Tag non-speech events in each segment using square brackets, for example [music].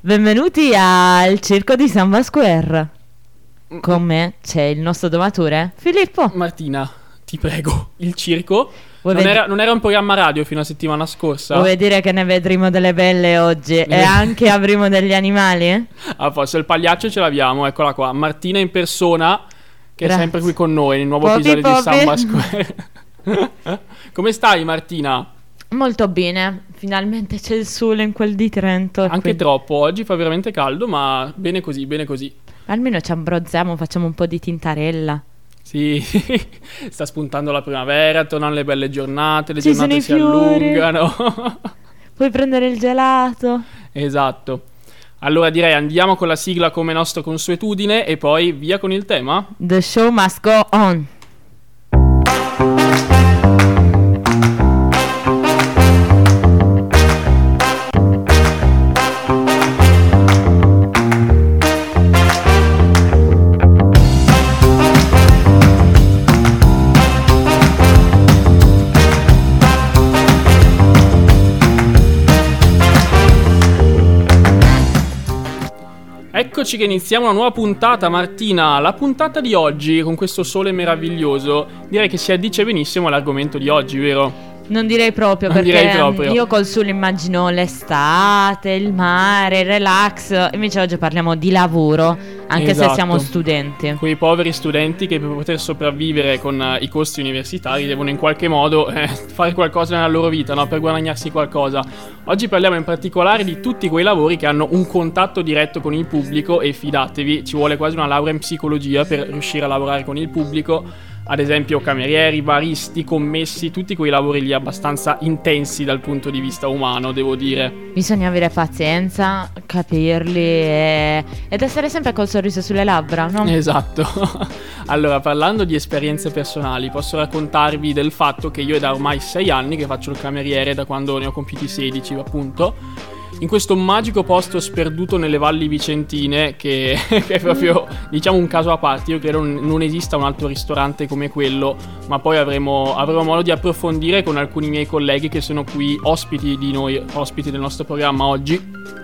Benvenuti al circo di Samba Square. Con me c'è il nostro domatore Filippo. Martina, ti prego, il circo non ved- era, non era un programma radio fino a settimana scorsa? Vuoi dire che ne vedremo delle belle oggi e anche avremo degli animali? Ah, forse il pagliaccio ce l'abbiamo, eccola qua. Martina in persona, che Grazie. è sempre qui con noi nel nuovo Popi, episodio popi. di Samba Square. [laughs] Come stai Martina? Molto bene, finalmente c'è il sole in quel di Trento. Anche quindi- troppo, oggi fa veramente caldo, ma bene così, bene così. Almeno ci abbronziamo, facciamo un po' di tintarella. Sì, [laughs] sta spuntando la primavera, tornano le belle giornate, le Ci giornate si fiori. allungano. [laughs] Puoi prendere il gelato. esatto. Allora direi andiamo con la sigla come nostra consuetudine e poi via con il tema. The show must go on. Eccoci che iniziamo una nuova puntata, Martina. La puntata di oggi, con questo sole meraviglioso, direi che si addice benissimo all'argomento di oggi, vero? Non direi proprio Non perché direi proprio. io col sole immagino l'estate, il mare, il relax. Invece oggi parliamo di lavoro, anche Esatto. se siamo studenti. Quei poveri studenti che per poter sopravvivere con eh, i costi universitari devono in qualche modo [laughs] eh, fare qualcosa nella loro vita, no? Per guadagnarsi qualcosa. Oggi parliamo in particolare di tutti quei lavori che hanno un contatto diretto con il pubblico e fidatevi, ci vuole quasi una laurea in psicologia per riuscire a lavorare con il pubblico. Ad esempio camerieri, baristi, commessi, tutti quei lavori lì abbastanza intensi dal punto di vista umano, devo dire. Bisogna avere pazienza, capirli e- ed essere sempre col sorriso sulle labbra, no? Esatto. [laughs] allora, parlando di esperienze personali, posso raccontarvi del fatto che io è da ormai sei anni che faccio il cameriere, da quando ne ho compiuti 16, appunto. In questo magico posto sperduto nelle valli vicentine, che, [laughs] che è proprio, diciamo, un caso a parte. Io credo non, esista un altro ristorante come quello, ma poi avremo, avremo modo di approfondire con alcuni miei colleghi che sono qui ospiti di noi, ospiti del nostro programma oggi.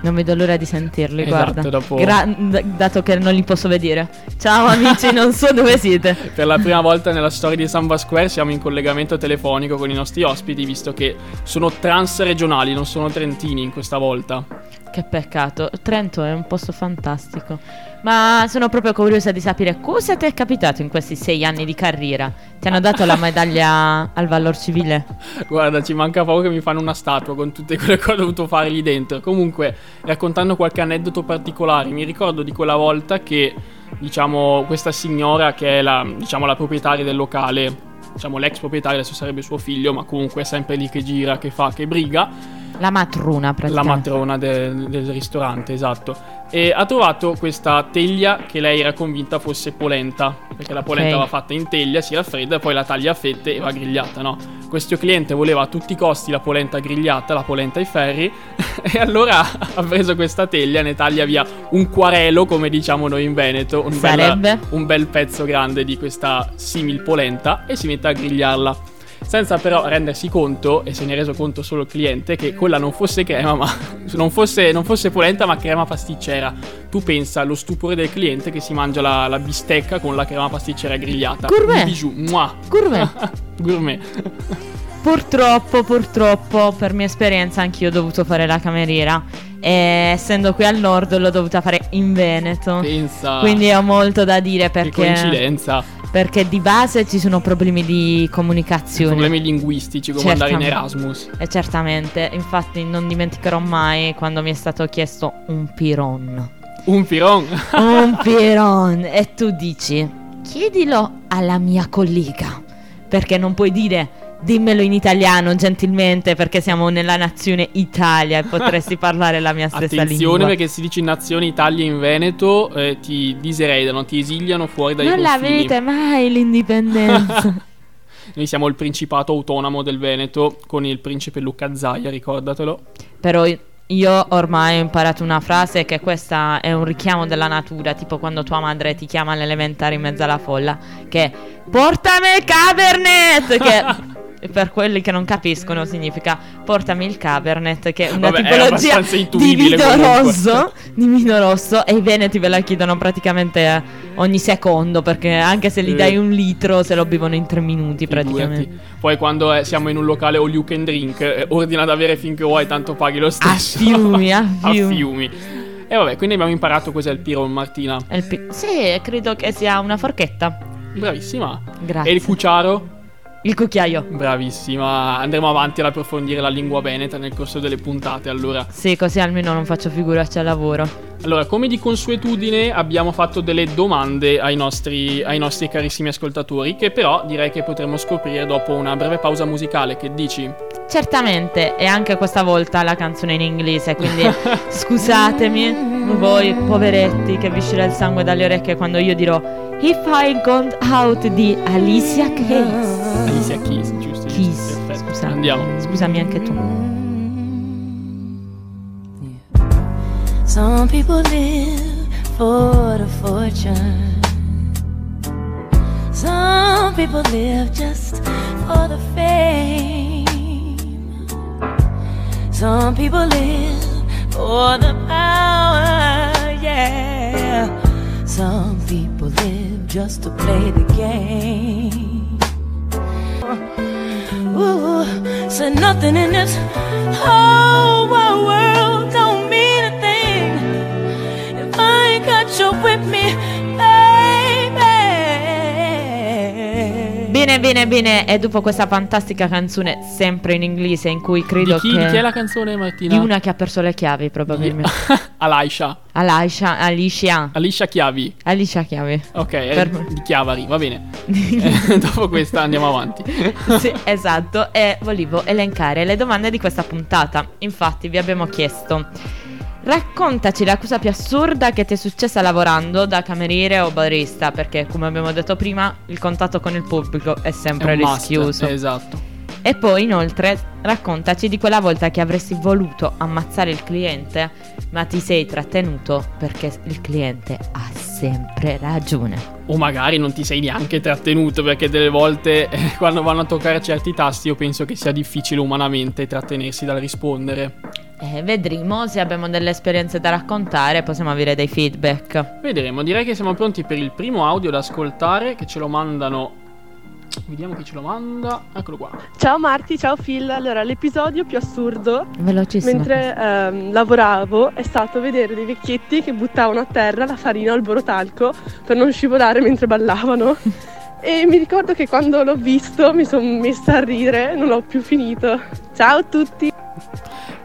Non vedo l'ora di sentirli, Esatto, guarda. dopo- Gra- d- dato che non li posso vedere. Ciao amici, [laughs] non so dove siete. Per la prima volta nella storia di Samba Square siamo in collegamento telefonico con i nostri ospiti, visto che sono transregionali, non sono trentini in questa volta. Che peccato. Trento è un posto fantastico. Ma sono proprio curiosa di sapere cosa ti è capitato in questi sei anni di carriera. Ti hanno dato la medaglia al valor civile? Guarda, ci manca poco che mi fanno una statua con tutte quelle che ho dovuto fare lì dentro. Comunque, raccontando qualche aneddoto particolare, mi ricordo di quella volta che, diciamo, questa signora che è la, diciamo, la proprietaria del locale, diciamo l'ex proprietaria, adesso sarebbe suo figlio, ma comunque è sempre lì che gira, che fa, che briga. La matruna La praticamente. matrona del, del ristorante, esatto. E ha trovato questa teglia che lei era convinta fosse polenta. Perché la polenta Ok. va fatta in teglia, si raffredda, poi la taglia a fette e va grigliata, no? Questo cliente voleva a tutti i costi la polenta grigliata, la polenta ai ferri. [laughs] e allora ha preso questa teglia, ne taglia via un quarelo, come diciamo noi in Veneto. Un, bel, Sarebbe? un bel pezzo grande di questa simil polenta e si mette a grigliarla. Senza però rendersi conto, e se ne è reso conto solo il cliente, che quella non fosse crema, ma [laughs] non fosse, non fosse polenta, ma crema pasticcera. Tu pensa allo stupore del cliente che si mangia la, la bistecca con la crema pasticcera grigliata. Gourmet. Bijou, muah. Gourmet. [laughs] Gourmet. [laughs] Purtroppo, purtroppo, per mia esperienza, anch'io ho dovuto fare la cameriera. E essendo qui al nord, l'ho dovuta fare in Veneto. Pensa. Quindi ho molto da dire che perché, coincidenza. Perché di base ci sono problemi di comunicazione. Problemi linguistici come andare in Certamente. Erasmus. E certamente, infatti non dimenticherò mai quando mi è stato chiesto un piron. Un piron. Un [laughs] piron. E tu dici, chiedilo alla mia collega. Perché non puoi dire, dimmelo in italiano gentilmente perché siamo nella nazione Italia e potresti [laughs] parlare la mia stessa Attenzione lingua. perché si dice in nazione Italia in Veneto eh, ti diseredano, ti esiliano fuori dai non confini. l'avete mai l'indipendenza. [laughs] [laughs] Noi siamo il principato autonomo del Veneto con il principe Luca Zaia, ricordatelo. Però io ormai ho imparato una frase che questa è un richiamo della natura, tipo quando tua madre ti chiama all'elementare in mezzo alla folla, che è portami il Cabernet, che per quelli che non capiscono significa portami il Cabernet che è una Vabbè, è tipologia abbastanza di vino rosso di vino rosso e i veneti ve la chiedono praticamente eh, ogni secondo perché anche se gli Sì. dai un litro se lo bevono in tre minuti praticamente Figurati. Poi quando eh, siamo in un locale all you can drink, eh, ordina da bere finché vuoi, tanto paghi lo stesso. fiumi, a [laughs] fiumi. E vabbè, quindi abbiamo imparato cos'è il Piron Martina. È il pi- sì credo che sia una forchetta Bravissima. grazie E il cucciaro? Il cucchiaio Bravissima. Andremo avanti ad approfondire la lingua veneta nel corso delle puntate, allora. sì così almeno non faccio figuracce al lavoro Allora, come di consuetudine abbiamo fatto delle domande ai nostri, ai nostri carissimi ascoltatori, che però direi che potremo scoprire dopo una breve pausa musicale. Che dici? Certamente, e anche questa volta la canzone in inglese, quindi [laughs] scusatemi voi poveretti che vi uscirà il sangue dalle orecchie quando io dirò If I Gone Out di Alicia Keys. Alicia Keys, giusto? Keys, scusa. Andiamo. Scusami anche tu. Some people live for the fortune. Some people live just for the fame. Some people live for the power, yeah. Some people live just to play the game. Ooh, said nothing in this whole world don't mean a thing if I ain't got you with me, Bene, bene, e dopo questa fantastica canzone sempre in inglese in cui credo Di chi, che di chi è la canzone, Martina? di una che ha perso le chiavi probabilmente. [laughs] Alaisha. Alicia, Alicia, Alicia Chiavi. Alicia Chiavi. Ok, è Per- di Chiavari, va bene. [laughs] Eh, [laughs] dopo questa andiamo avanti. sì, esatto, e volevo elencare le domande di questa puntata. Infatti vi abbiamo chiesto Raccontaci la cosa più assurda che ti è successa lavorando da cameriere o barista, perché come abbiamo detto prima, il contatto con il pubblico è È sempre must, rischioso. Esatto. E poi inoltre raccontaci di quella volta che avresti voluto ammazzare il cliente, ma ti sei trattenuto perché il cliente ha sempre ragione. O magari non ti sei neanche trattenuto perché delle volte eh, quando vanno a toccare certi tasti io penso che sia difficile umanamente trattenersi dal rispondere. Eh, vedremo se abbiamo delle esperienze da raccontare, possiamo avere dei feedback. Vedremo, direi che siamo pronti per il primo audio da ascoltare che ce lo mandano... Vediamo chi ce lo manda. Eccolo qua. Ciao Marti, ciao Phil. Allora, l'episodio più assurdo Velocissimo. mentre ehm, lavoravo è stato vedere dei vecchietti che buttavano a terra la farina o il borotalco per non scivolare mentre ballavano. [laughs] E mi ricordo che quando l'ho visto mi sono messa a ridere, non l'ho più finito. Ciao a tutti!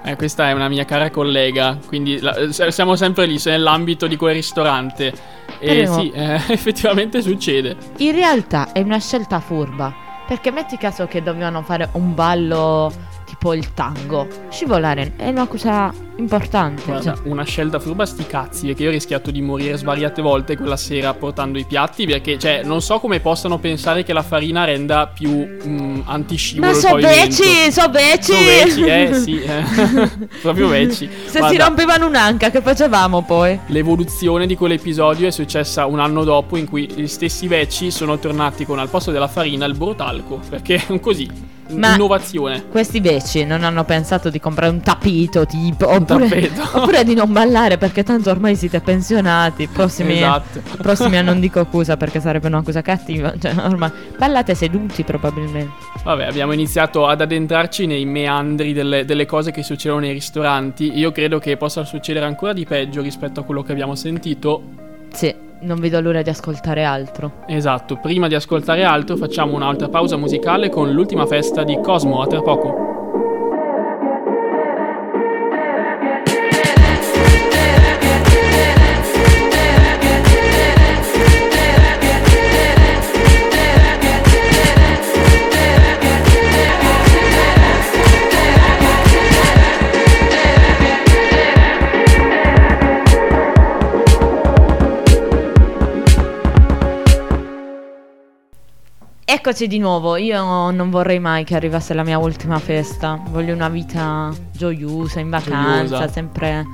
Eh, questa è una mia cara collega, quindi la- eh, siamo sempre lì, nell'ambito di quel ristorante. E Prego. sì, [laughs] eh, effettivamente succede. In realtà è una scelta furba, perché metti caso che dovevano fare un ballo tipo il tango. Scivolare è una cosa importante. Guarda, cioè. una scelta furba sti cazzi, perché io ho rischiato di morire svariate volte quella sera portando i piatti, perché, cioè, non so come possano pensare che la farina renda più mm, antiscivolo Ma il so pavimento. vecchi, so vecchi! So vecchi, eh, sì, eh. [laughs] proprio vecchi. Se si Guarda, rompevano un'anca, che facevamo poi? L'evoluzione di quell'episodio è successa un anno dopo in cui gli stessi vecchi sono tornati con al posto della farina il borotalco, perché è [laughs] così, Ma- innovazione. Questi vecchi non hanno pensato di comprare un tappeto tipo oppure, tappeto. oppure di non ballare perché tanto ormai siete pensionati. Prossimi, Esatto. prossimi anni non dico accusa perché sarebbe una cosa cattiva. Cioè, ormai ballate seduti probabilmente. Vabbè, abbiamo iniziato ad addentrarci nei meandri delle, delle cose che succedono nei ristoranti. Io credo che possa succedere ancora di peggio rispetto a quello che abbiamo sentito. Sì, non vedo l'ora di ascoltare altro. Esatto, prima di ascoltare altro facciamo un'altra pausa musicale con l'ultima festa di Cosmo, a tra poco. Eccoci di nuovo, io non vorrei mai che arrivasse la mia ultima festa, voglio una vita gioiosa, in vacanza, Gioiosa. sempre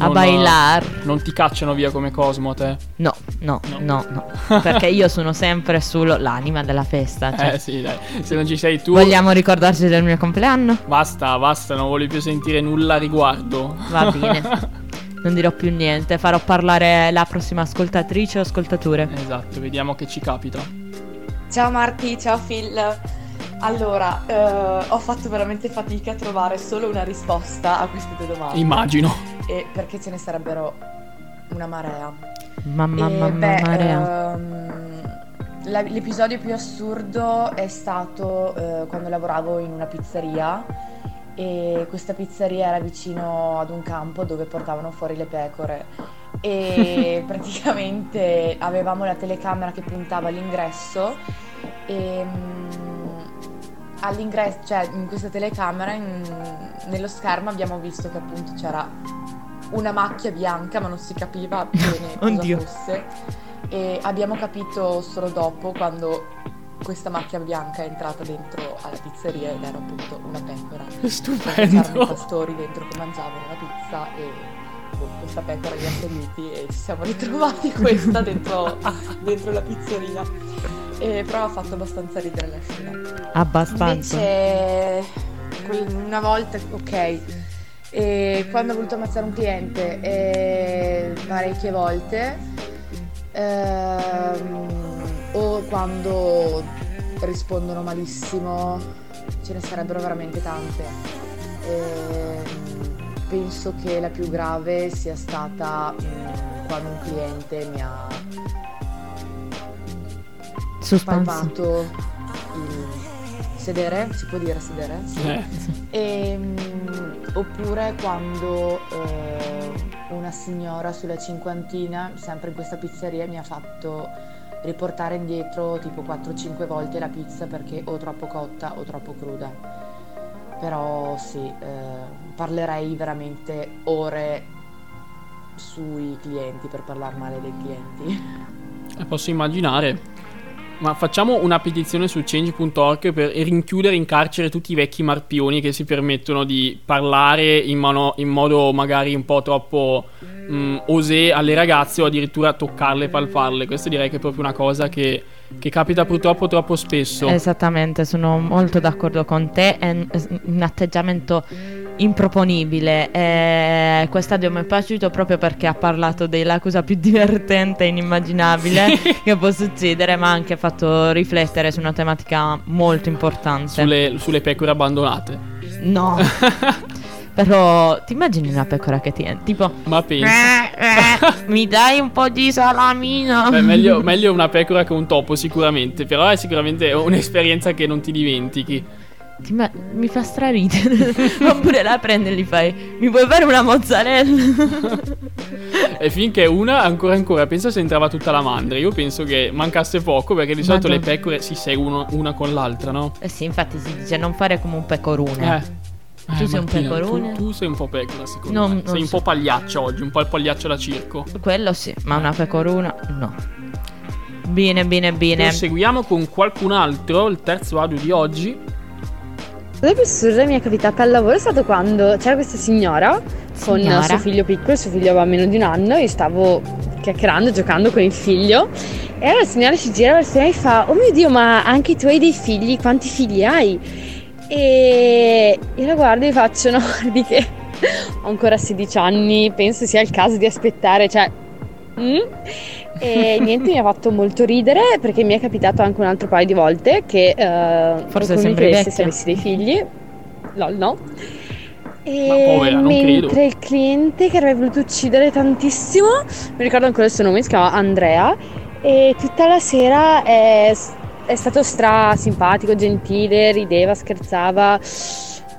A Non- bailar. Non ti cacciano via come Cosmo a te? No, no, No. no. Perché io sono sempre sull'anima della festa. Cioè, Eh sì, dai. Se non ci sei tu. vogliamo ricordarci del mio compleanno? Basta, basta, non voglio più sentire nulla a riguardo. Va bene. [laughs] Non dirò più niente, farò parlare la prossima ascoltatrice o ascoltatore. esatto, vediamo che ci capita. Ciao Marti, ciao Phil. Allora, eh, ho fatto veramente fatica a trovare solo una risposta a queste due domande. Immagino. E perché ce ne sarebbero una marea. Mamma mamma beh, marea. ehm, la- l'episodio più assurdo è stato eh, quando lavoravo in una pizzeria e questa pizzeria era vicino ad un campo dove portavano fuori le pecore e [laughs] praticamente avevamo la telecamera che puntava all'ingresso e mm, all'ingresso, cioè in questa telecamera in- nello schermo abbiamo visto che appunto c'era una macchia bianca ma non si capiva [laughs] bene cosa Oddio. fosse e abbiamo capito solo dopo quando questa macchia bianca è entrata dentro alla pizzeria ed era appunto una pecora. C'erano i Stupendo. pastori dentro che mangiavano la pizza e boh, questa pecora li ha seguiti e ci siamo ritrovati questa dentro, [laughs] dentro la pizzeria. E, però ha fatto abbastanza ridere la scena. Abbastanza. Invece, una volta, ok, e quando ho voluto ammazzare un cliente, eh, parecchie volte, ehm, o quando rispondono malissimo, ce ne sarebbero veramente tante. Ehm, penso che la più grave sia stata mm, quando un cliente mi ha palpato il sedere, si può dire sedere? Sì. Eh, Ehm, oppure quando eh, una signora sulla cinquantina, sempre in questa pizzeria, mi ha fatto riportare indietro tipo 4-5 volte la pizza perché o troppo cotta o troppo cruda. Però sì, eh, parlerei veramente ore sui clienti per parlare male dei clienti. eh, posso immaginare. Ma facciamo una petizione su change.org per rinchiudere in carcere tutti i vecchi marpioni che si permettono di parlare in, mano- in modo magari un po' troppo mm, osé alle ragazze o addirittura toccarle palparle. Questa direi che è proprio una cosa che, che capita purtroppo troppo spesso. Esattamente, sono molto d'accordo con te. È un, atteggiamento improponibile. E quest'audio mi è piaciuto proprio perché ha parlato della cosa più [laughs] divertente e inimmaginabile che può succedere, ma ha anche fatto riflettere su una tematica molto importante. Sulle, sulle pecore abbandonate. No. [laughs] Però ti immagini una pecora che tiene tipo Ma pensa. "Eh, [laughs] eh, mi dai un po' di salamina? Beh, meglio, meglio una pecora che un topo, sicuramente. Però è sicuramente un'esperienza che non ti dimentichi. Ti imma- mi fa straridere. [laughs] Oppure la prendi e gli fai Mi puoi fare una mozzarella? [laughs] E finché una, ancora ancora, pensa se entrava tutta la mandria. Io penso che mancasse poco, perché di solito Madonna. le pecore si seguono una con l'altra, no? eh sì, infatti si dice non fare come un pecorone. Eh. Tu sei un Martina, pecorone? Tu, tu sei un po' pecora, secondo Non- me. non Sei un so. po' pagliaccio oggi, un po' il pagliaccio da circo. Quello sì, ma una pecorona no. Bene, bene, bene. Proseguiamo con qualcun altro, il terzo audio di oggi. La cosa più assurda che mi è capitata al lavoro è stato quando c'era questa signora con Signora. suo figlio piccolo, suo figlio aveva meno di un anno, io stavo chiacchierando, giocando con il figlio e allora la signora si gira verso me e fa Oh mio Dio, ma anche tu hai dei figli? Quanti figli hai? E io la guardo e faccio no, [laughs] di che ho ancora 16 anni, penso sia il caso di aspettare, cioè... mm?" E [laughs] niente, mi ha fatto molto ridere perché mi è capitato anche un altro paio di volte che eh, Forse chiedesse vecchia. se avessi dei figli. Lol, no. E Ma povera, mentre il cliente che avrebbe voluto uccidere tantissimo, mi ricordo ancora il suo nome, si chiama Andrea, e tutta la sera è, è stato stra simpatico, gentile, rideva, scherzava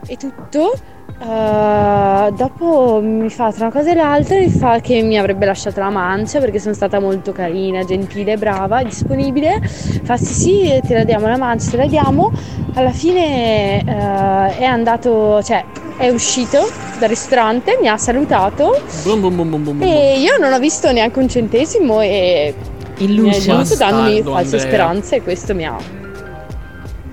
e tutto. Uh, dopo mi fa tra una cosa e l'altra mi fa che mi avrebbe lasciato la mancia perché sono stata molto carina, gentile, brava, disponibile. Fa sì sì, te la diamo la mancia, te la diamo. Alla fine uh, è andato, cioè è uscito dal ristorante, mi ha salutato brum, brum, brum. e io non ho visto neanche un centesimo e mi ha Illusion. giunto dandomi Bastardo, false speranze e questo mi ha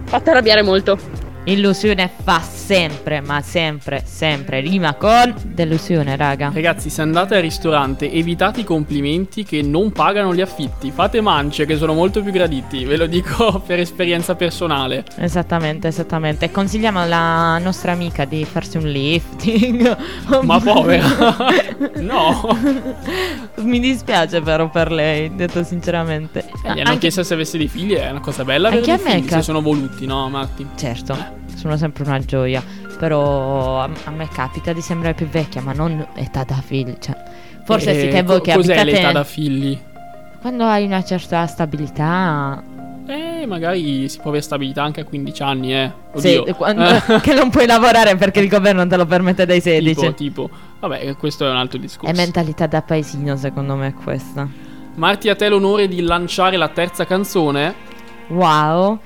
fatto arrabbiare molto. Illusione fa sempre, ma sempre, sempre rima con delusione, raga. Ragazzi, se andate al ristorante, evitate i complimenti che non pagano gli affitti. Fate mance che sono molto più graditi, ve lo dico [laughs] per esperienza personale. Esattamente, esattamente. Consigliamo alla nostra amica di farsi un lifting. [laughs] Ma povera. [laughs] no. Mi dispiace però per lei, detto sinceramente. Eh, gli hanno Anche- chiesto se avesse dei figli, è una cosa bella Anche a me figli, cap- se sono voluti, no, Marti? Certo, sono sempre una gioia. Però a, a me capita di sembrare più vecchia, ma non età da figli. Cioè, forse Eh, sì che voi co- che Cos'è abitate... l'età da figli? Quando hai una certa stabilità... Eh, magari si può avere stabilità anche a 15 anni, eh. Sì, Oddio. quando- Eh, [laughs] [laughs] che non puoi lavorare perché il governo te lo permette dai 16. tipo, tipo. Vabbè, questo è un altro discorso. È mentalità da paesino, secondo me, questa. Marti, a te l'onore di lanciare la terza canzone. Wow.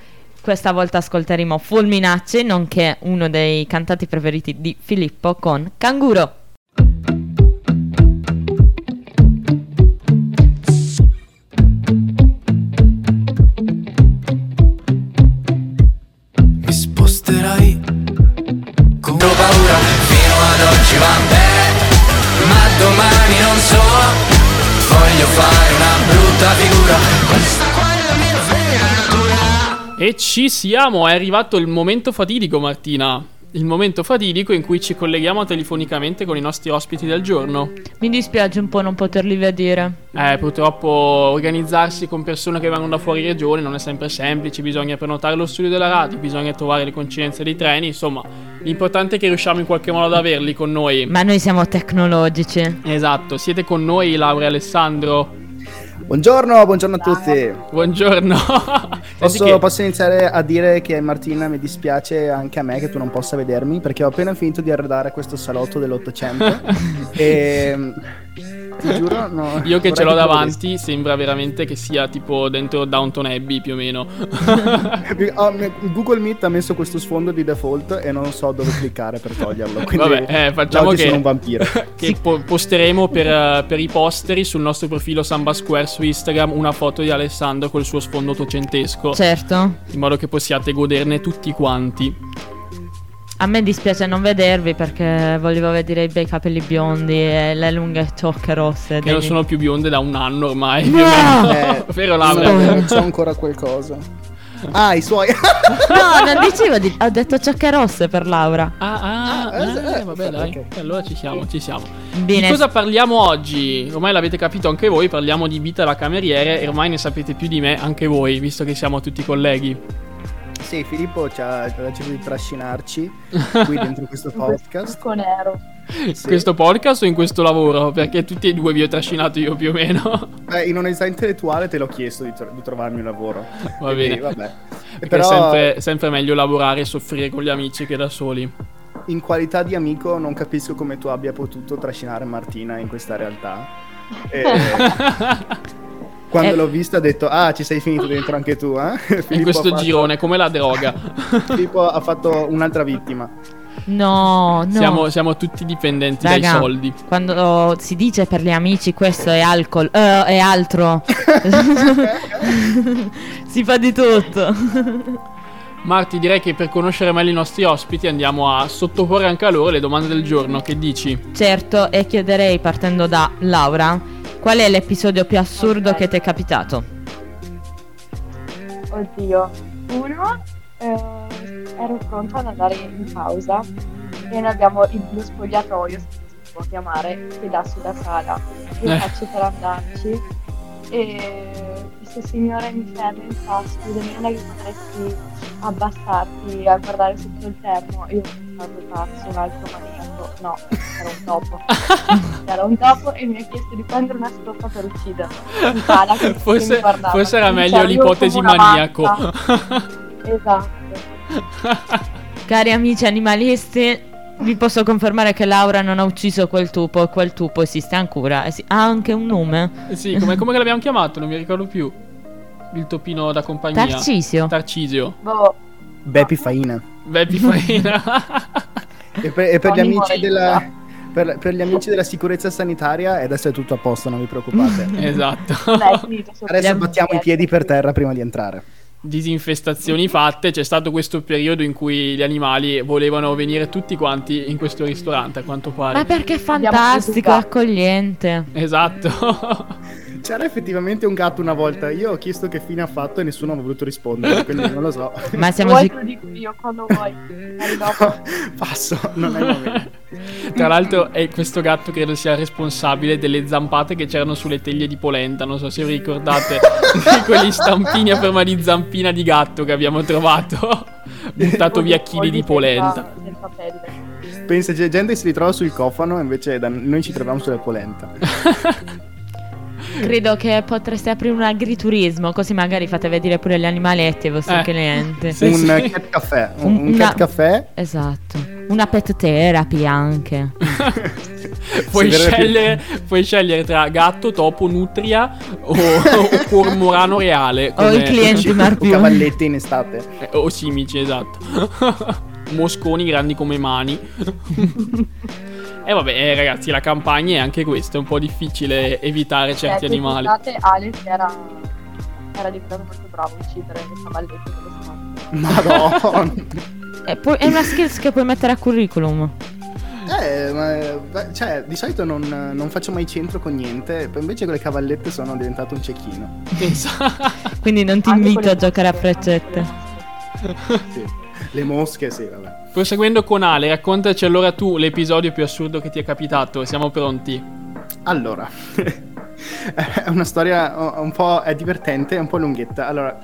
Questa volta ascolteremo Fulminacci, nonché uno dei cantanti preferiti di Filippo con Canguro. mi sposterai con paura fino ad oggi va bene ma domani non so voglio fare brutta figura questa qua è la mia vera natura E ci siamo, è arrivato il momento fatidico, Martina. Il momento fatidico in cui ci colleghiamo telefonicamente con i nostri ospiti del giorno. Mi dispiace un po' non poterli vedere. Eh, purtroppo organizzarsi con persone che vengono da fuori regione non è sempre semplice, bisogna prenotare lo studio della radio, bisogna trovare le coincidenze dei treni, insomma, l'importante è che riusciamo in qualche modo ad averli con noi. Ma noi siamo tecnologici. Esatto, siete con noi Laura e Alessandro. Buongiorno, buongiorno a tutti. Buongiorno. [laughs] Posso, che- posso iniziare a dire che Martina mi dispiace anche a me che tu non possa vedermi perché ho appena finito di arredare questo salotto dell'Ottocento [laughs] e ti giuro no, [laughs] Io che ce l'ho davanti sembra veramente che sia tipo dentro Downton Abbey più o meno. [laughs] vedessi. Mi- Google Meet ha messo questo sfondo di default e non so dove cliccare per toglierlo. Quindi Vabbè, eh, facciamo che, sono un vampiro. [laughs] che po- posteremo per, per i posteri sul nostro profilo Samba Square su Instagram una foto di Alessandro col suo sfondo ottocentesco. Certo. In modo che possiate goderne tutti quanti. A me dispiace non vedervi perché volevo vedere i bei capelli biondi e le lunghe ciocche rosse. Che non sono più bionde da un anno ormai. No! più o meno. Eh, [laughs] Vero non Laura? vero, c'è ancora qualcosa. Ah, i suoi. No, non dicevo di... Ho detto ciocche rosse per Laura. Ah, ah, Ah, eh, eh, vabbè, dai. ok. Allora ci siamo, ci siamo. Bene. Di cosa parliamo oggi? Ormai l'avete capito anche voi, parliamo di vita da cameriere e ormai ne sapete più di me anche voi, visto che siamo tutti colleghi. Sì, Filippo ci ha deciso di trascinarci qui [laughs] dentro questo podcast. Con nero. In Sì. questo podcast o in questo lavoro? Perché tutti e due vi ho trascinato io più o meno. Beh, in onestà intellettuale te l'ho chiesto di, tro- di trovarmi un lavoro. Va Quindi, bene. vabbè. Perché Però è sempre, sempre meglio lavorare e soffrire con gli amici che da soli. in qualità di amico non capisco come tu abbia potuto trascinare Martina in questa realtà. [laughs] E quando Eh. l'ho vista ho detto, ah, ci sei finito dentro anche tu, eh? [laughs] In questo ha fatto- girone, come la droga. [laughs] Filippo ha fatto un'altra vittima. No, no. Siamo, siamo tutti dipendenti Raga, dai soldi. Quando si dice per gli amici questo è alcol, eh, è altro. [laughs] si fa di tutto. Marti, direi che per conoscere meglio i nostri ospiti andiamo a sottoporre anche a loro le domande del giorno. Che dici? Certo, e chiederei partendo da Laura, qual è l'episodio più assurdo che ti è capitato? Oddio, uno, eh, ero pronta ad andare in pausa e noi abbiamo il, lo spogliatoio, se si può chiamare, che dà sulla sala. Io Eh. faccio per andarci e questo signore mi ferma in non è che potresti abbassarti a guardare sotto il termo? Io ho pensato, cazzo, un altro maniaco. No, era un topo. [laughs] era un topo e mi ha chiesto di prendere una stoffa per ucciderlo. Forse, forse era meglio l'ipotesi maniaco. Esatto. [laughs] Cari amici animalisti, vi posso confermare che Laura non ha ucciso quel tupo e quel tupo esiste ancora. e si- Ha anche un nome? Eh sì, come, come che l'abbiamo chiamato? Non mi ricordo più. Il topino da compagnia. Tarcisio. Tarcisio. Boh, Beppi Faina. Beppi Faina. [laughs] E per, e per gli amici della... Per, per gli amici della sicurezza sanitaria, adesso è tutto a posto, non vi preoccupate. [laughs] esatto. Adesso battiamo i piedi per terra prima di entrare. Disinfestazioni fatte, c'è stato questo periodo in cui gli animali volevano venire tutti quanti in questo ristorante, a quanto pare. Ma perché è fantastico, accogliente. Esatto. [laughs] C'era effettivamente un gatto una volta. Io ho chiesto che fine ha fatto e nessuno mi ha voluto rispondere, [laughs] quindi non lo so. Ma siamo Vuoi sicuri. dico io quando vuoi. Passo, non è il momento. Tra l'altro è questo gatto credo sia responsabile delle zampate che c'erano sulle teglie di polenta, non so se vi ricordate di quegli stampini a forma di zampina di gatto che abbiamo trovato, buttato via chili di polenta. Pensa, c'è gente che si ritrova sul cofano, invece da- noi ci troviamo sulle polenta. [laughs] Credo che potreste aprire un agriturismo, così magari fate vedere pure gli animaletti ai vostri Eh. clienti. Sì, un sì. cat caffè. Un, Un- un una- cat caffè. Esatto. Una pet therapy anche. [laughs] Puoi, scegliere, puoi scegliere tra gatto, topo, nutria o, o cormorano reale. O i clienti O [laughs] marpioni. cavallette in estate. Eh, O simici, esatto. [laughs] Mosconi grandi come mani. E vabbè, eh, ragazzi, la campagna è anche questa. È un po' difficile evitare certi Eh, animali. quest'estate Alex era, era diventato molto bravo a uccidere le cavallette dello spazio. Madonna. [laughs] E poi- è una skills che puoi mettere a curriculum. Eh, ma, cioè, di solito non, non faccio mai centro con niente, poi invece con le cavallette sono diventato un cecchino. Pensa- Quindi non ti Anche invito a giocare a freccette. Sì. Le mosche, sì, vabbè. Proseguendo con Ale, raccontaci allora tu l'episodio più assurdo che ti è capitato. Siamo pronti. Allora, [laughs] è una storia un po' è divertente, è un po' lunghetta. Allora,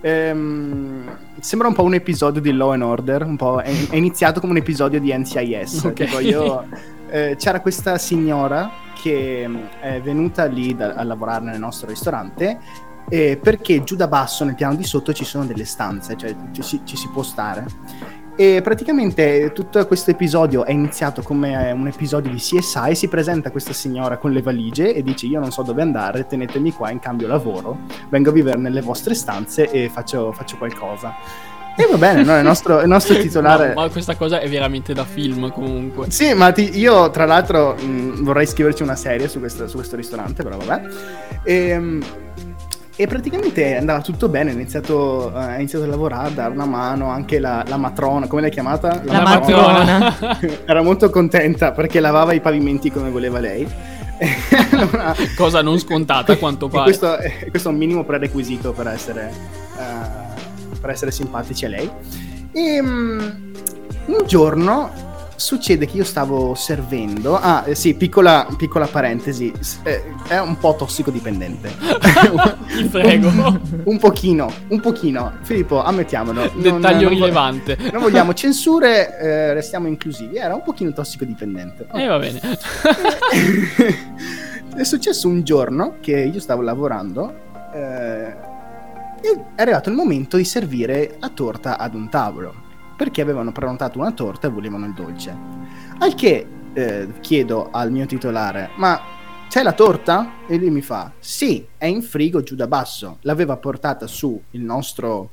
ehm, sembra un po' un episodio di Law and Order, un po' è, è iniziato come un episodio di NCIS. Ok. Tipo io, eh, c'era questa signora che mm, è venuta lì da- a lavorare nel nostro ristorante eh, perché giù da basso nel piano di sotto ci sono delle stanze, cioè ci si, ci si può stare. E praticamente tutto questo episodio è iniziato come un episodio di CSI. Si presenta questa signora con le valigie e dice: Io non so dove andare, tenetemi qua in cambio lavoro. Vengo a vivere nelle vostre stanze e faccio, faccio qualcosa. E va bene, no? il, nostro, il nostro [laughs] titolare. Ma, ma questa cosa è veramente da film comunque. Sì, ma ti- io tra l'altro mh, vorrei scriverci una serie su questo, su questo ristorante, però vabbè. E, e praticamente andava tutto bene, ha iniziato, eh, ha iniziato a lavorare, a dare una mano, anche la, la matrona, come l'hai chiamata? La matrona. [laughs] Era molto contenta perché lavava i pavimenti come voleva lei. [laughs] Allora- Cosa non scontata a quanto pare. questo, è- questo è un minimo prerequisito per essere, eh, per essere simpatici a lei. E mm, un giorno succede che io stavo servendo. Ah, eh, sì, piccola, piccola parentesi. eh, è un po' tossicodipendente. [laughs] Ti prego. un pochino, un pochino. Filippo, ammettiamolo. non- Dettaglio non rilevante. Non vogliamo censure, eh, restiamo inclusivi. Era un pochino tossicodipendente. E va bene. [laughs] è successo un giorno che io stavo lavorando eh, è arrivato il momento di servire la torta ad un tavolo perché avevano prenotato una torta e volevano il dolce. Al che eh, chiedo al mio titolare: Ma c'è la torta? E lui mi fa: Sì, è in frigo giù da basso. L'aveva portata su il nostro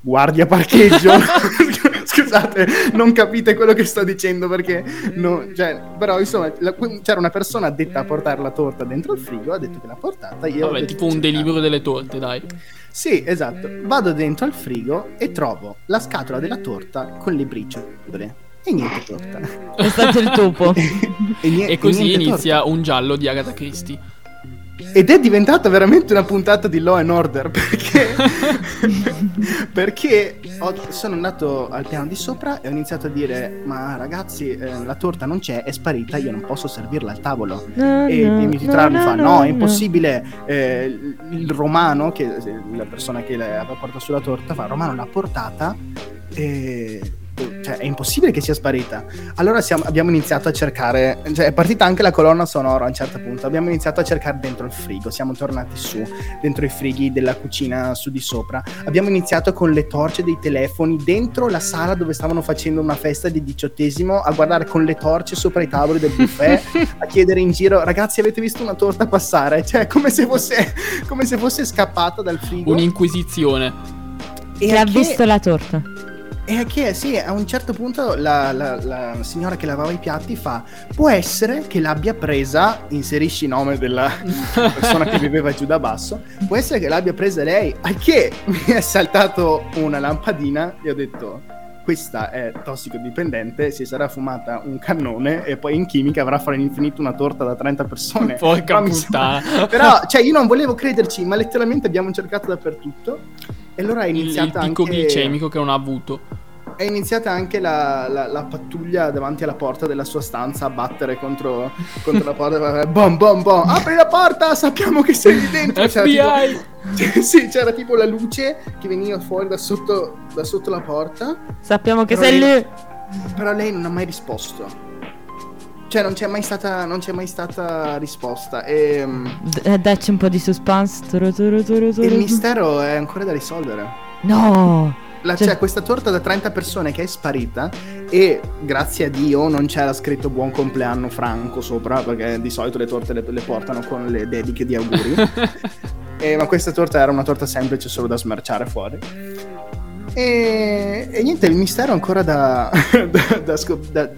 guardia parcheggio. [laughs] [laughs] Scusate, non capite quello che sto dicendo perché no, cioè, però insomma la- c'era una persona addetta a portare la torta dentro il frigo, ha detto che l'ha portata. Io Vabbè, tipo un "C'è delivery delle torte, dai. Sì, esatto. Vado dentro al frigo e trovo la scatola della torta con le briciole. E niente torta. È stato il topo. [laughs] e, nie- E così niente inizia un giallo di Agatha Christie. Ed è diventata veramente una puntata di Law and Order perché, [laughs] perché ho- sono andato al piano di sopra e ho iniziato a dire: Ma ragazzi, eh, la torta non c'è, è sparita, io non posso servirla al tavolo. E il mio titolare mi fa: No, è impossibile. Eh, il il romano, che la persona che aveva portato sulla torta, fa: Romano l'ha portata. E. Cioè, è impossibile che sia sparita. Allora siamo- abbiamo iniziato a cercare. Cioè, è partita anche la colonna sonora a un certo punto. Abbiamo iniziato a cercare dentro il frigo. Siamo tornati su, dentro i frighi della cucina su di sopra. Abbiamo iniziato con le torce dei telefoni dentro la sala dove stavano facendo una festa di diciottesimo. A guardare con le torce sopra i tavoli del buffet. a chiedere in giro, ragazzi, avete visto una torta passare? Cioè, come se fosse, come se fosse scappata dal frigo. Un'inquisizione. E Che ha che- visto la torta. E che sì, a un certo punto la, la- la signora che lavava i piatti fa: Può essere che l'abbia presa, inserisci il nome della [laughs] persona che viveva giù da basso. Può essere che l'abbia presa lei. Al che [laughs] mi è saltato una lampadina e ho detto: Questa è tossicodipendente, si sarà fumata un cannone e poi in chimica avrà fra l'infinito una torta da 30 persone. Porca puttana. sembra- [laughs] Però, cioè, io non volevo crederci, ma letteralmente abbiamo cercato dappertutto. E allora è Il, il iniziata picco anche glicemico che non ha avuto. È iniziata anche la, la- la pattuglia davanti alla porta della sua stanza a battere contro, contro la porta. Bom, bom, bom. Apri la porta, sappiamo che sei lì dentro. C'era FBI! tipo- [laughs] sì, c'era tipo la luce che veniva fuori da sotto, da sotto la porta. Sappiamo che sei lei- lì. Però lei non ha mai risposto. Cioè, non c'è mai stata, non c'è mai stata risposta. E mm, D- eh, dacci un po' di suspense. Turu, turu, turu, turu. il mistero è ancora da risolvere. No. La- Cioè- c'è questa torta da 30 persone che è sparita e grazie a Dio non c'era scritto buon compleanno Franco sopra perché di solito le torte le, le portano con le dediche di auguri. [laughs] Eh, ma questa torta era una torta semplice solo da smerciare fuori. E, e niente, il mistero è ancora da, [laughs] da- da scop- da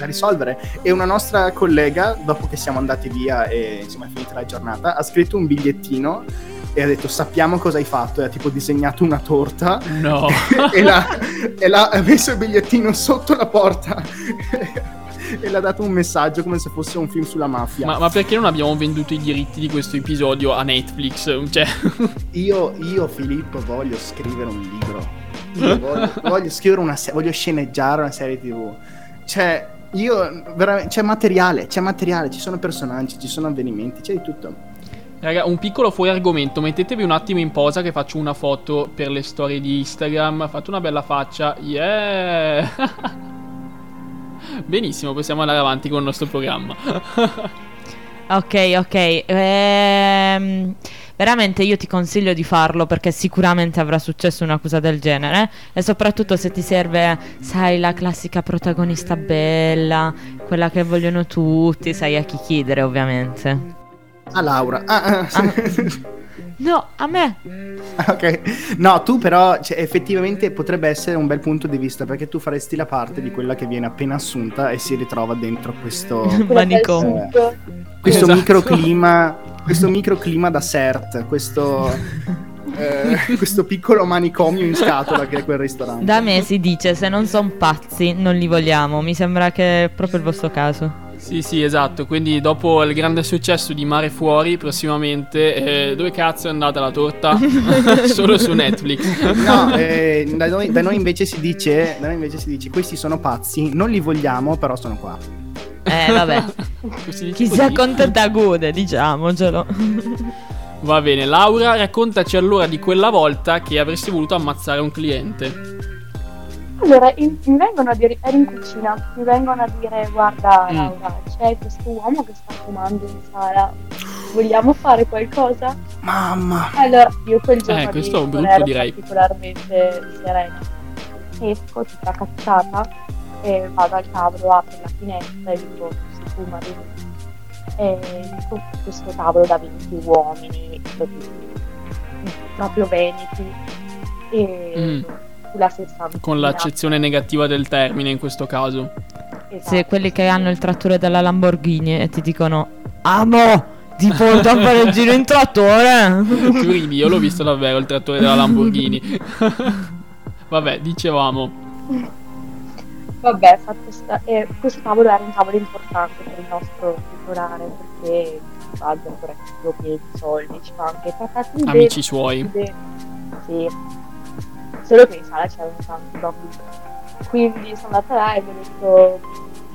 risolvere. E una nostra collega, dopo che siamo andati via e insomma è finita la giornata, ha scritto un bigliettino e ha detto sappiamo cosa hai fatto e ha tipo disegnato una torta No. [laughs] e, l'ha, e l'ha ha messo il bigliettino sotto la porta [laughs] e l'ha dato un messaggio come se fosse un film sulla mafia. ma, ma perché non abbiamo venduto i diritti di questo episodio a Netflix? [laughs] Cioè, Io, io, Filippo, voglio scrivere un libro. Io voglio, voglio scrivere una serie, voglio sceneggiare una serie TV. Cioè, io veramente c'è materiale, c'è materiale, ci sono personaggi, ci sono avvenimenti, c'è di tutto. Raga, un piccolo fuori argomento. Mettetevi un attimo in posa che faccio una foto per le storie di Instagram. Fate una bella faccia. Yeah! [laughs] Benissimo, possiamo andare avanti con il nostro programma. [laughs] Ok, ok. Ehm, veramente io ti consiglio di farlo perché sicuramente avrà successo una cosa del genere. E soprattutto se ti serve, sai, la classica protagonista bella, quella che vogliono tutti, sai a chi chiedere, ovviamente. Ah, Laura. Ah, ah, No, a me. [laughs] ok. No, tu però cioè, effettivamente potrebbe essere un bel punto di vista perché tu faresti la parte di quella che viene appena assunta e si ritrova dentro questo, [laughs] Manicomio. questo Esatto. microclima, questo microclima da CERT, questo, [laughs] eh, questo piccolo manicomio in scatola che è quel ristorante. Da me si dice se non sono pazzi non li vogliamo. Mi sembra che è proprio il vostro caso. Sì, sì, esatto. Quindi, dopo il grande successo di Mare Fuori, prossimamente, eh, dove cazzo è andata la torta? [laughs] Solo su Netflix. No, eh, da, noi, da noi invece si dice, da noi invece si dice questi sono pazzi, non li vogliamo, però sono qua. Eh, vabbè. [laughs] Chi si accontenta gode, diciamocelo. Va bene, Laura, raccontaci allora di quella volta che avresti voluto ammazzare un cliente. Allora, in- mi vengono a dire, ero in cucina, mi vengono a dire, guarda Mm. Laura, c'è questo uomo che sta fumando in sala, vogliamo fare qualcosa? Mamma. Allora, io quel giorno Eh, questo è non brutto, direi. particolarmente serena. Esco tutta cacciata e vado al tavolo, apro la finestra e dico, si fuma di E dico, questo tavolo da 20 uomini, proprio veneti, e Mm. Sulla 60. Con l'accezione negativa del termine in questo caso. Esatto. Sì, quelli che hanno il trattore della Lamborghini e ti dicono Amo, ti porto a [laughs] fare il giro in trattore. [laughs] Tu ridi, io l'ho visto davvero il trattore della Lamborghini. [laughs] Vabbè, dicevamo. Vabbè, fatto sta- eh, questo tavolo era un tavolo importante per il nostro titolare perché ancora più piedi, soldi, ci fa anche trattati Amici suoi. Sì, solo che in sala c'erano tanti bambini. Quindi sono andata là e gli ho detto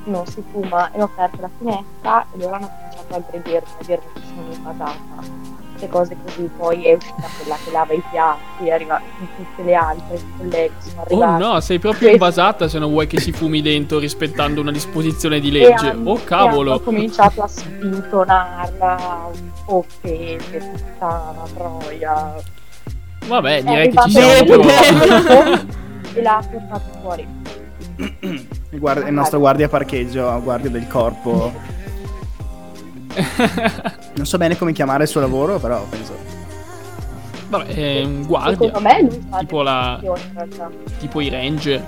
non si fuma e ho aperto la finestra e loro hanno cominciato a aggredirmi, a dirmi che sono invasata. Queste cose così, poi è uscita quella che lava i piatti, è arrivata tutte le altre colleghe sono Oh arrivate. no, sei proprio Questo- invasata se non vuoi che si fumi dentro rispettando una disposizione di E legge. hanno- Oh e cavolo. hanno cominciato a spintonarla, offese, puttana, troia. Vabbè, È direi che ci siamo fuoco [laughs] e l'ha portato fuori. Il, guardia- il nostro guardia parcheggio, guardia del corpo. [laughs] Non so bene come chiamare il suo lavoro, però penso. Vabbè, è un guardia. Secondo me lui fa Tipo la- tipo i ranger.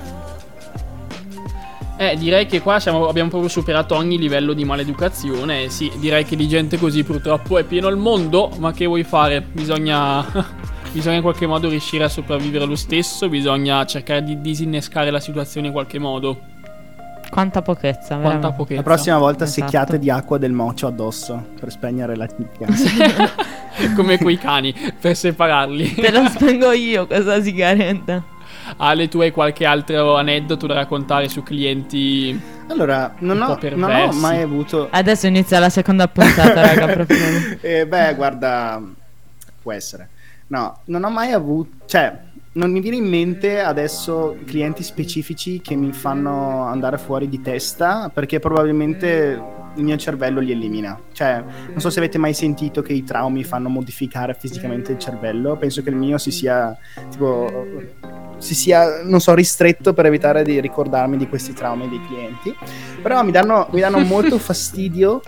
Eh, direi che qua siamo- abbiamo proprio superato ogni livello di maleducazione. Sì, direi che di gente così purtroppo è pieno il mondo. Ma che vuoi fare? Bisogna. Bisogna in qualche modo riuscire a sopravvivere lo stesso. Bisogna cercare di disinnescare la situazione in qualche modo. Quanta pochezza, Quanta veramente. pochezza. La prossima volta Esatto. secchiate di acqua del mocio addosso per spegnere la chicca. [laughs] [laughs] Come quei cani, per separarli. Te lo spengo io questa sigaretta. Ale, tu hai qualche altro aneddoto da raccontare su clienti? Allora, non ho, non ho mai avuto... Adesso inizia la seconda puntata, raga, proprio. [laughs] Eh, beh, guarda, può essere. No, non ho mai avuto... Cioè, non mi viene in mente adesso clienti specifici che mi fanno andare fuori di testa perché probabilmente il mio cervello li elimina. Cioè, non so se avete mai sentito che i traumi fanno modificare fisicamente il cervello. Penso che il mio si sia tipo si sia, non so, ristretto per evitare di ricordarmi di questi traumi dei clienti. Però mi danno, mi danno molto [laughs] fastidio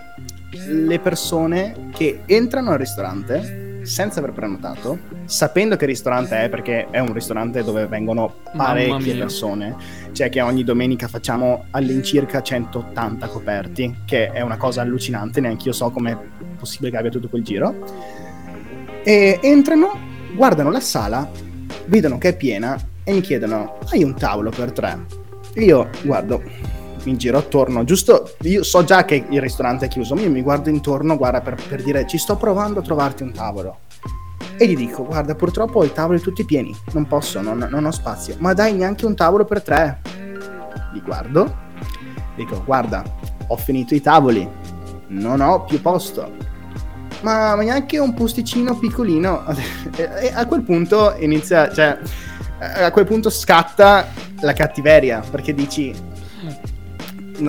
le persone che entrano al ristorante senza aver prenotato, sapendo che ristorante è, perché è un ristorante dove vengono parecchie persone, cioè che ogni domenica facciamo all'incirca 180 coperti, che è una cosa allucinante, neanche io so com'è possibile che abbia tutto quel giro. E entrano, guardano la sala, vedono che è piena e mi chiedono: Hai un tavolo per tre? E io guardo, mi giro attorno, giusto. Io so già che il ristorante è chiuso, io mi guardo intorno, guarda, per, per dire: Ci sto provando a trovarti un tavolo. E gli dico: Guarda, purtroppo ho i tavoli tutti pieni, non posso, non, non ho spazio. Ma dai, neanche un tavolo per tre. Li guardo, dico: Guarda, ho finito i tavoli, non ho più posto ma, ma neanche un posticino piccolino. [laughs] e a quel punto inizia, cioè, a quel punto scatta la cattiveria, perché dici...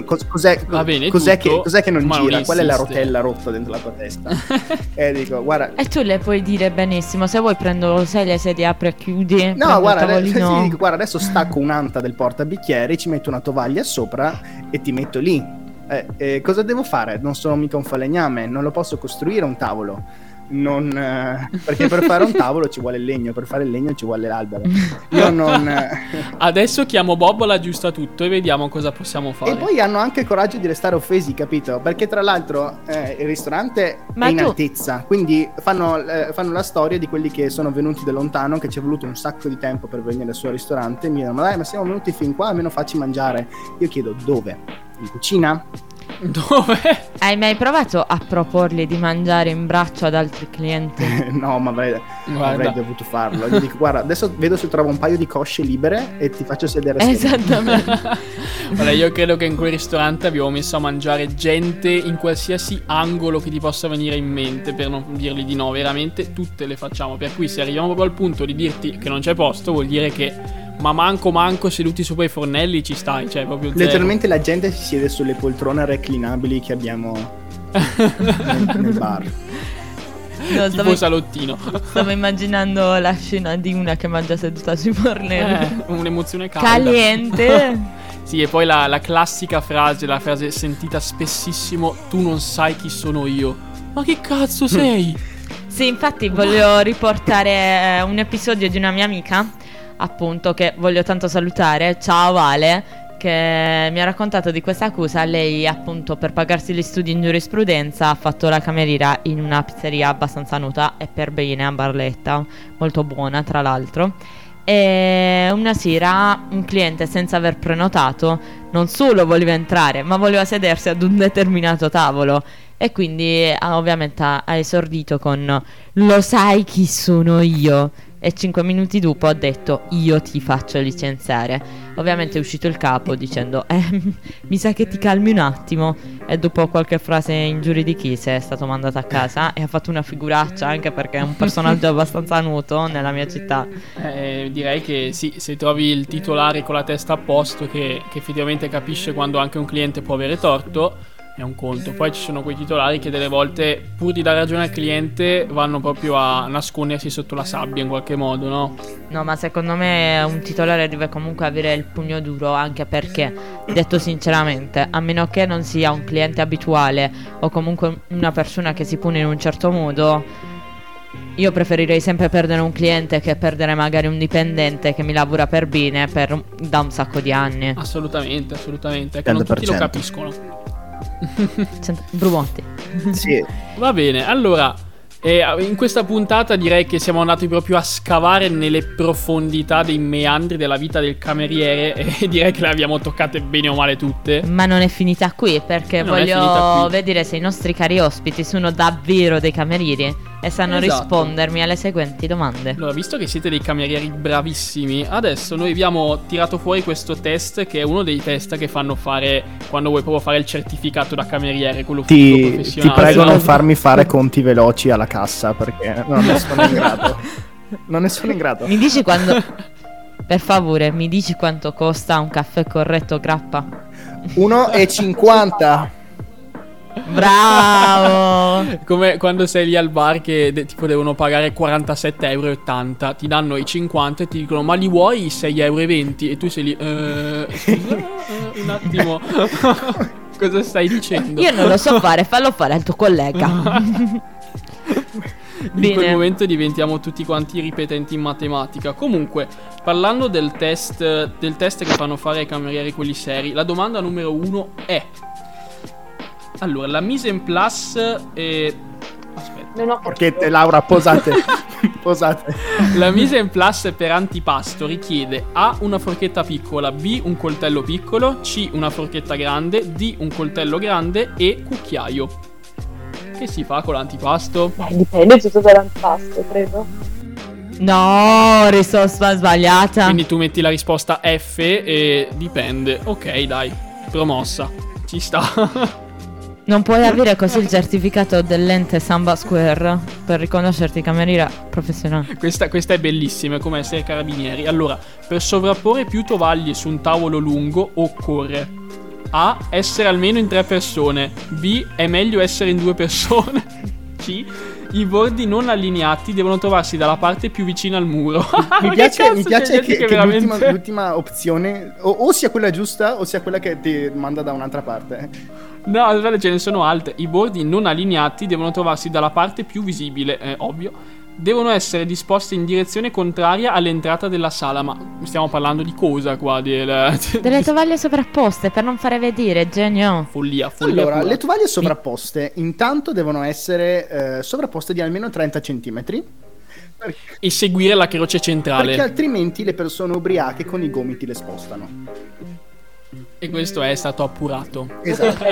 cos- cos'è, Va bene cos'è, tutto, che, cos'è che non ma non gira? Qual è la rotella rotta dentro la tua testa? [laughs] e dico, guarda... E tu le puoi dire benissimo, se vuoi prendo, sai le sedie apri e chiudi. No, guarda, adesso, [laughs] dico, guarda, adesso stacco un'anta del portabicchieri, ci metto una tovaglia sopra e ti metto lì. Eh, eh, cosa devo fare? Non sono mica un falegname, non lo posso costruire un tavolo. Non, eh, [laughs] perché per fare un tavolo ci vuole il legno, per fare il legno ci vuole l'albero. Io [laughs] non. eh, Adesso chiamo Bob, l'aggiusta tutto e vediamo cosa possiamo fare. E poi hanno anche il coraggio di restare offesi, capito? Perché tra l'altro eh, il ristorante Ma è in tu- altezza, quindi fanno, eh, fanno la storia di quelli che sono venuti da lontano, che ci è voluto un sacco di tempo per venire al suo ristorante. Mi dicono, ma dai, ma siamo venuti fin qua, almeno facci mangiare. Io chiedo, dove? In cucina? [laughs] Dove? Hai mai provato a proporgli di mangiare in braccio ad altri clienti? [laughs] no, ma avrei, avrei dovuto farlo. Gli dico, guarda, adesso vedo se trovo un paio di cosce libere e ti faccio sedere assieme." Esattamente. [laughs] Allora, io credo che in quel ristorante abbiamo messo a mangiare gente in qualsiasi angolo che ti possa venire in mente per non dirgli di no. Veramente tutte le facciamo. Per cui se arriviamo proprio al punto di dirti che non c'è posto, vuol dire che ma manco manco seduti sopra i fornelli ci stai. Cioè, proprio zero. Letteralmente la gente si siede sulle poltrone reclinabili che abbiamo nel, nel bar. No, Tipo stavo, salottino. stavo immaginando la scena di una che mangia seduta sui fornelli. Eh, un'emozione calda. Caliente. [laughs] Sì, e poi la, la classica frase, la frase sentita spessissimo: Tu non sai chi sono io. Ma che cazzo sei? Sì, infatti voglio riportare eh, un episodio di una mia amica, appunto, che voglio tanto salutare. Ciao Vale, che mi ha raccontato di questa accusa. Lei, appunto, per pagarsi gli studi in giurisprudenza, ha fatto la cameriera in una pizzeria abbastanza nota e per bene a Barletta, molto buona, tra l'altro. E una sera un cliente senza aver prenotato non solo voleva entrare, ma voleva sedersi ad un determinato tavolo. E quindi ovviamente ha esordito con Lo sai chi sono io? E cinque minuti dopo ha detto Io ti faccio licenziare. Ovviamente è uscito il capo dicendo eh, [laughs] Mi sa che ti calmi un attimo. E dopo qualche frase in giuridichise è stato mandato a casa e ha fatto una figuraccia anche perché è un personaggio [laughs] abbastanza noto nella mia città. Eh, direi che sì, se trovi il titolare con la testa a posto che, che effettivamente capisce quando anche un cliente può avere torto, è un conto. Poi ci sono quei titolari che delle volte, pur di dare ragione al cliente, vanno proprio a nascondersi sotto la sabbia in qualche modo, no? No, ma secondo me un titolare deve comunque avere il pugno duro, anche perché, detto sinceramente, a meno che non sia un cliente abituale o comunque una persona che si pone in un certo modo, io preferirei sempre perdere un cliente che perdere magari un dipendente che mi lavora per bene per da un sacco di anni. Assolutamente, assolutamente. È che non tutti lo 100%. capiscono. [laughs] Brumotti. Sì, Va bene, allora, eh, in questa puntata direi che siamo andati proprio a scavare nelle profondità dei meandri della vita del cameriere [laughs] e direi che le abbiamo toccate bene o male tutte. Ma non è finita qui perché Non voglio qui. vedere se i nostri cari ospiti sono davvero dei camerieri e sanno Esatto. rispondermi alle seguenti domande. Allora, visto che siete dei camerieri bravissimi, adesso noi abbiamo tirato fuori questo test che è uno dei test che fanno fare quando vuoi proprio fare il certificato da cameriere, quello ti, ti professionale. prego non farmi fare conti veloci alla cassa perché non ne sono in grado. [laughs] Non ne sono in grado. Mi dici quando... Per favore, mi dici quanto costa un caffè corretto grappa? 1,50. Bravo! Come quando sei lì al bar che de- tipo devono pagare 47,80 euro, ti danno i 50 e ti dicono ma li vuoi 6,20 euro e tu sei lì, eh, scusa, eh, un attimo, [laughs] cosa stai dicendo? Io non lo so fare, fallo fare al tuo collega. [laughs] In quel Bene. momento diventiamo tutti quanti ripetenti in matematica. Comunque, parlando del test, del test che fanno fare ai camerieri quelli seri, la domanda numero uno è... Allora, la mise en place è... Aspetta. Non ho Perché te, Laura, posate. [laughs] posate. La mise en place per antipasto richiede A una forchetta piccola, B un coltello piccolo, C una forchetta grande, D un coltello grande e cucchiaio. Che si fa con l'antipasto? Beh, dipende tutto dall'antipasto, credo. No, risposta sbagliata. Quindi tu metti la risposta F e dipende. Ok, dai, promossa. Ci sta. [laughs] Non puoi avere così il certificato dell'ente Samba Square per riconoscerti cameriera professionale. questa, questa è bellissima, è come essere carabinieri. Allora, per sovrapporre più tovaglie su un tavolo lungo occorre A. Essere almeno in tre persone. B. È meglio essere in due persone. [laughs] C. I bordi non allineati devono trovarsi dalla parte più vicina al muro. Mi [laughs] Che piace, mi piace gente che, che veramente- l'ultima, l'ultima opzione o, o sia quella giusta o sia quella che ti manda da un'altra parte. No, aspetta, ce ne sono altre. I bordi non allineati devono trovarsi dalla parte più visibile, è ovvio. Devono essere disposti in direzione contraria all'entrata della sala. Ma stiamo parlando di cosa qua? Del... [laughs] Delle tovaglie sovrapposte per non fare vedere, genio. follia, follia. Allora, pura. le tovaglie sovrapposte intanto devono essere eh, sovrapposte di almeno 30 cm. E seguire la croce centrale. Perché altrimenti le persone ubriache con i gomiti le spostano. E questo è stato appurato. Esatto.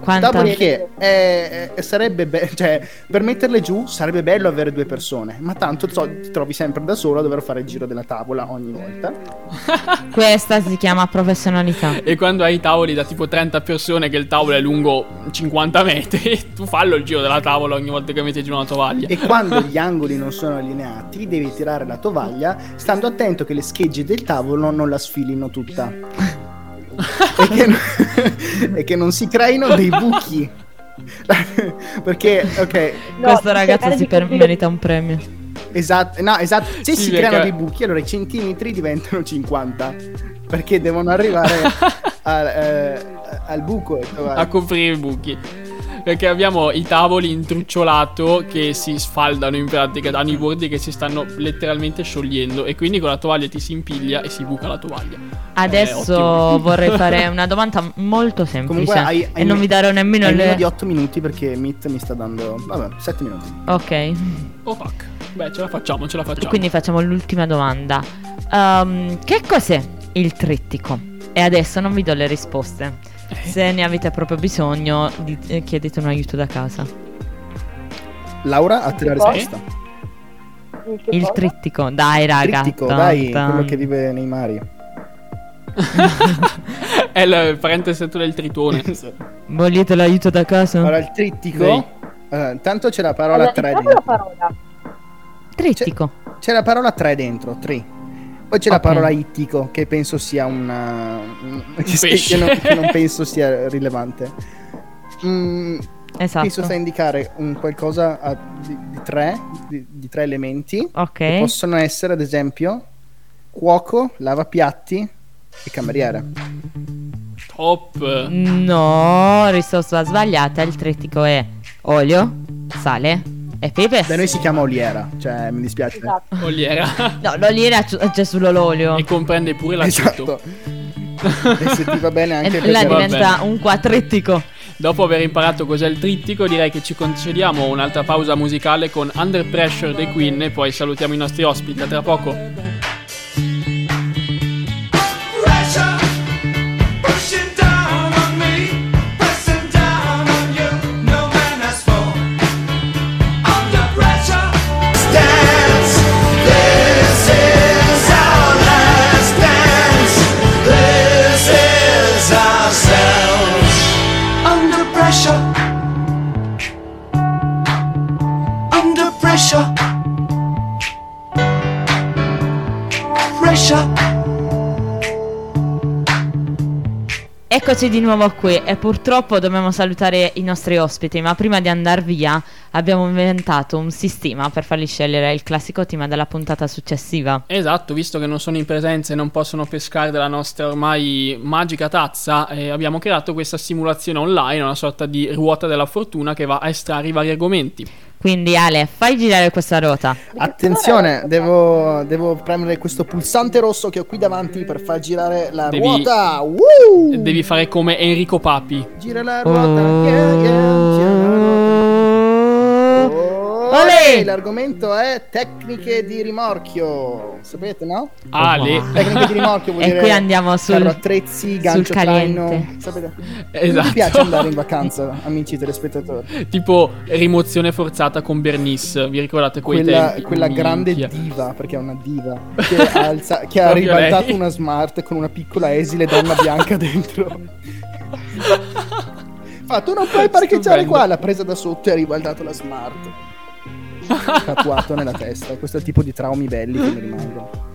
Quanta... Dopodiché, eh, eh, sarebbe be- cioè, per metterle giù sarebbe bello avere due persone, ma tanto so- ti trovi sempre da solo a dover fare il giro della tavola ogni volta. [laughs] Questa si chiama professionalità. E quando hai tavoli da tipo 30 persone, che il tavolo è lungo 50 metri, [laughs] tu fallo il giro della tavola ogni volta che metti giù una tovaglia. E quando gli [laughs] angoli non sono allineati, devi tirare la tovaglia, stando attento che le schegge del tavolo non la sfilino tutta. [laughs] e, che non- [laughs] e che non si creino dei buchi. [laughs] Perché, ok, No, Questo ragazzo si per- merita un premio. esatto, no, esatto. Se Sì, si perché- creano dei buchi, allora i centimetri diventano 50. Perché devono arrivare al, eh, al buco. a coprire i buchi. Perché abbiamo i tavoli in trucciolato che si sfaldano in pratica, hanno i bordi che si stanno letteralmente sciogliendo e quindi con la tovaglia ti si impiglia e si buca la tovaglia. Adesso ottimo. vorrei [laughs] fare una domanda molto semplice Comunque hai, hai e non vi darò nemmeno hai meno le... di 8 minuti perché Meet mi sta dando. Vabbè, 7 minuti. Ok, Oh fuck. Beh, ce la facciamo, ce la facciamo. quindi facciamo l'ultima domanda. Ehm, che cos'è il trittico? E adesso non vi do le risposte. Eh. Se ne avete proprio bisogno, di- eh, chiedete un aiuto da casa. Laura, a te la risposta. Il cosa? trittico, dai raga. Trittico, tan, dai, tan. quello che vive nei mari. [laughs] è il parente stretto del tritone. [laughs] Volete l'aiuto da casa? Allora, il trittico. Sì. allora, intanto c'è la parola Allora, 3 diciamo la dentro. parola. Trittico. C'è la parola 3 dentro, 3. Poi c'è la Ok. parola ittico, che penso sia una. [laughs] che, pesce. che non, che non penso sia rilevante. Mm, Esatto. Penso sta a indicare un qualcosa a- di, di tre, di, di tre elementi. Ok. Possono essere, ad esempio, cuoco, lavapiatti e cameriere. Top. No, risposta sbagliata. Il trittico è olio, sale E pepe? Da noi si chiama oliera, cioè mi dispiace. Esatto. Oliera. No, l'oliera c'è solo l'olio. e comprende pure l'aceto. Esatto. e se ti va bene anche E Vabbè. diventa un quattrittico. Dopo aver imparato cos'è il trittico, direi che ci concediamo un'altra pausa musicale con Under Pressure dei Queen e poi salutiamo i nostri ospiti. A tra poco. Eccoci di nuovo qui e purtroppo dobbiamo salutare i nostri ospiti, ma prima di andare via abbiamo inventato un sistema per farli scegliere il classico tema della puntata successiva. Esatto, visto che non sono in presenza e non possono pescare dalla nostra ormai magica tazza, eh, abbiamo creato questa simulazione online, una sorta di ruota della fortuna che va a estrarre i vari argomenti. Quindi Ale, fai girare questa ruota. Attenzione, devo, devo premere questo pulsante rosso che ho qui davanti per far girare la Devi- ruota. Woo! Devi fare come Enrico Papi. Gira la ruota. yeah, yeah, gira la ruota. Olè! L'argomento è tecniche di rimorchio. Sapete, no? Ale. Tecniche di rimorchio vuol [laughs] E dire qui andiamo sul- carro attrezzi, gancio caliente. traino. Sapete? Esatto. mi piace andare in vacanza, amici telespettatori. [laughs] tipo rimozione forzata con Bernice. Vi ricordate quei Quella, tempi? quella grande Minchia. diva, perché è una diva, [laughs] che ha, alza- che ha ribaltato lei. una smart con una piccola esile donna bianca dentro. Fa, tu non puoi parcheggiare qua, l'ha presa da sotto e ha ribaltato la smart. [laughs] Tatuato nella testa, questo è il tipo di traumi belli che mi rimangono.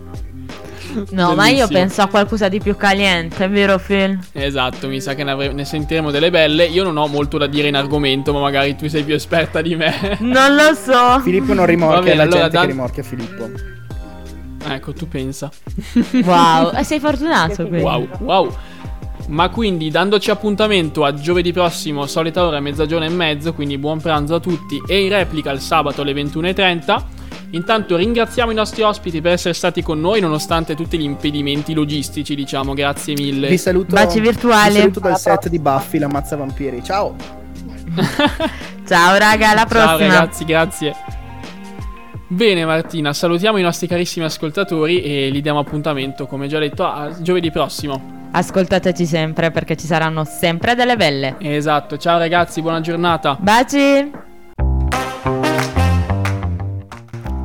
No, ma io Bellissimo. penso a qualcosa di più caliente, vero Phil? Esatto, mi sa che ne, avre- ne sentiremo delle belle. Io non ho molto da dire in argomento, ma magari tu sei più esperta di me. [laughs] Non lo so. Filippo non rimorchia, bene, è la allora gente Dan- che rimorchia Filippo. ecco, tu pensa. Wow, e sei fortunato quindi. Wow, wow. Ma quindi, dandoci appuntamento a giovedì prossimo, solita ora, mezzogiorno e mezzo, quindi buon pranzo a tutti, e in replica il sabato alle 21.30. Intanto ringraziamo i nostri ospiti per essere stati con noi, nonostante tutti gli impedimenti logistici, diciamo, grazie mille. Vi saluto, Baci virtuali. Vi saluto dal set di Buffy, l'ammazza vampiri. Ciao! [laughs] Ciao raga, alla prossima. Ciao ragazzi, grazie. Bene Martina, salutiamo i nostri carissimi ascoltatori e gli diamo appuntamento, come già detto, a giovedì prossimo. Ascoltateci sempre perché ci saranno sempre delle belle. Esatto, ciao ragazzi, buona giornata. Baci!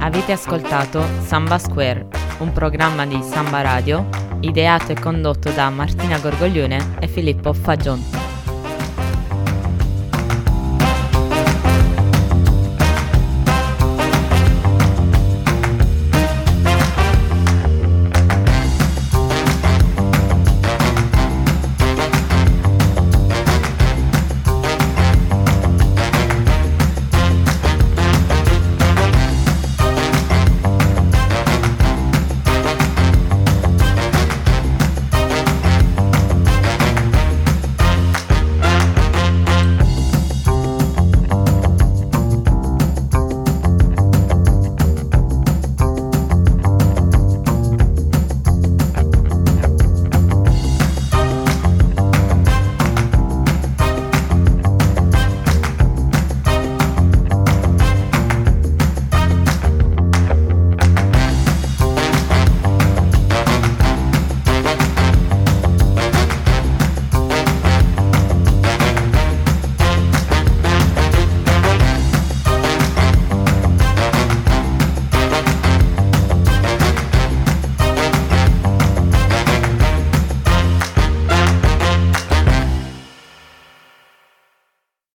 Avete ascoltato Samba Square, un programma di Samba Radio ideato e condotto da Martina Gorgoglione e Filippo Fagion.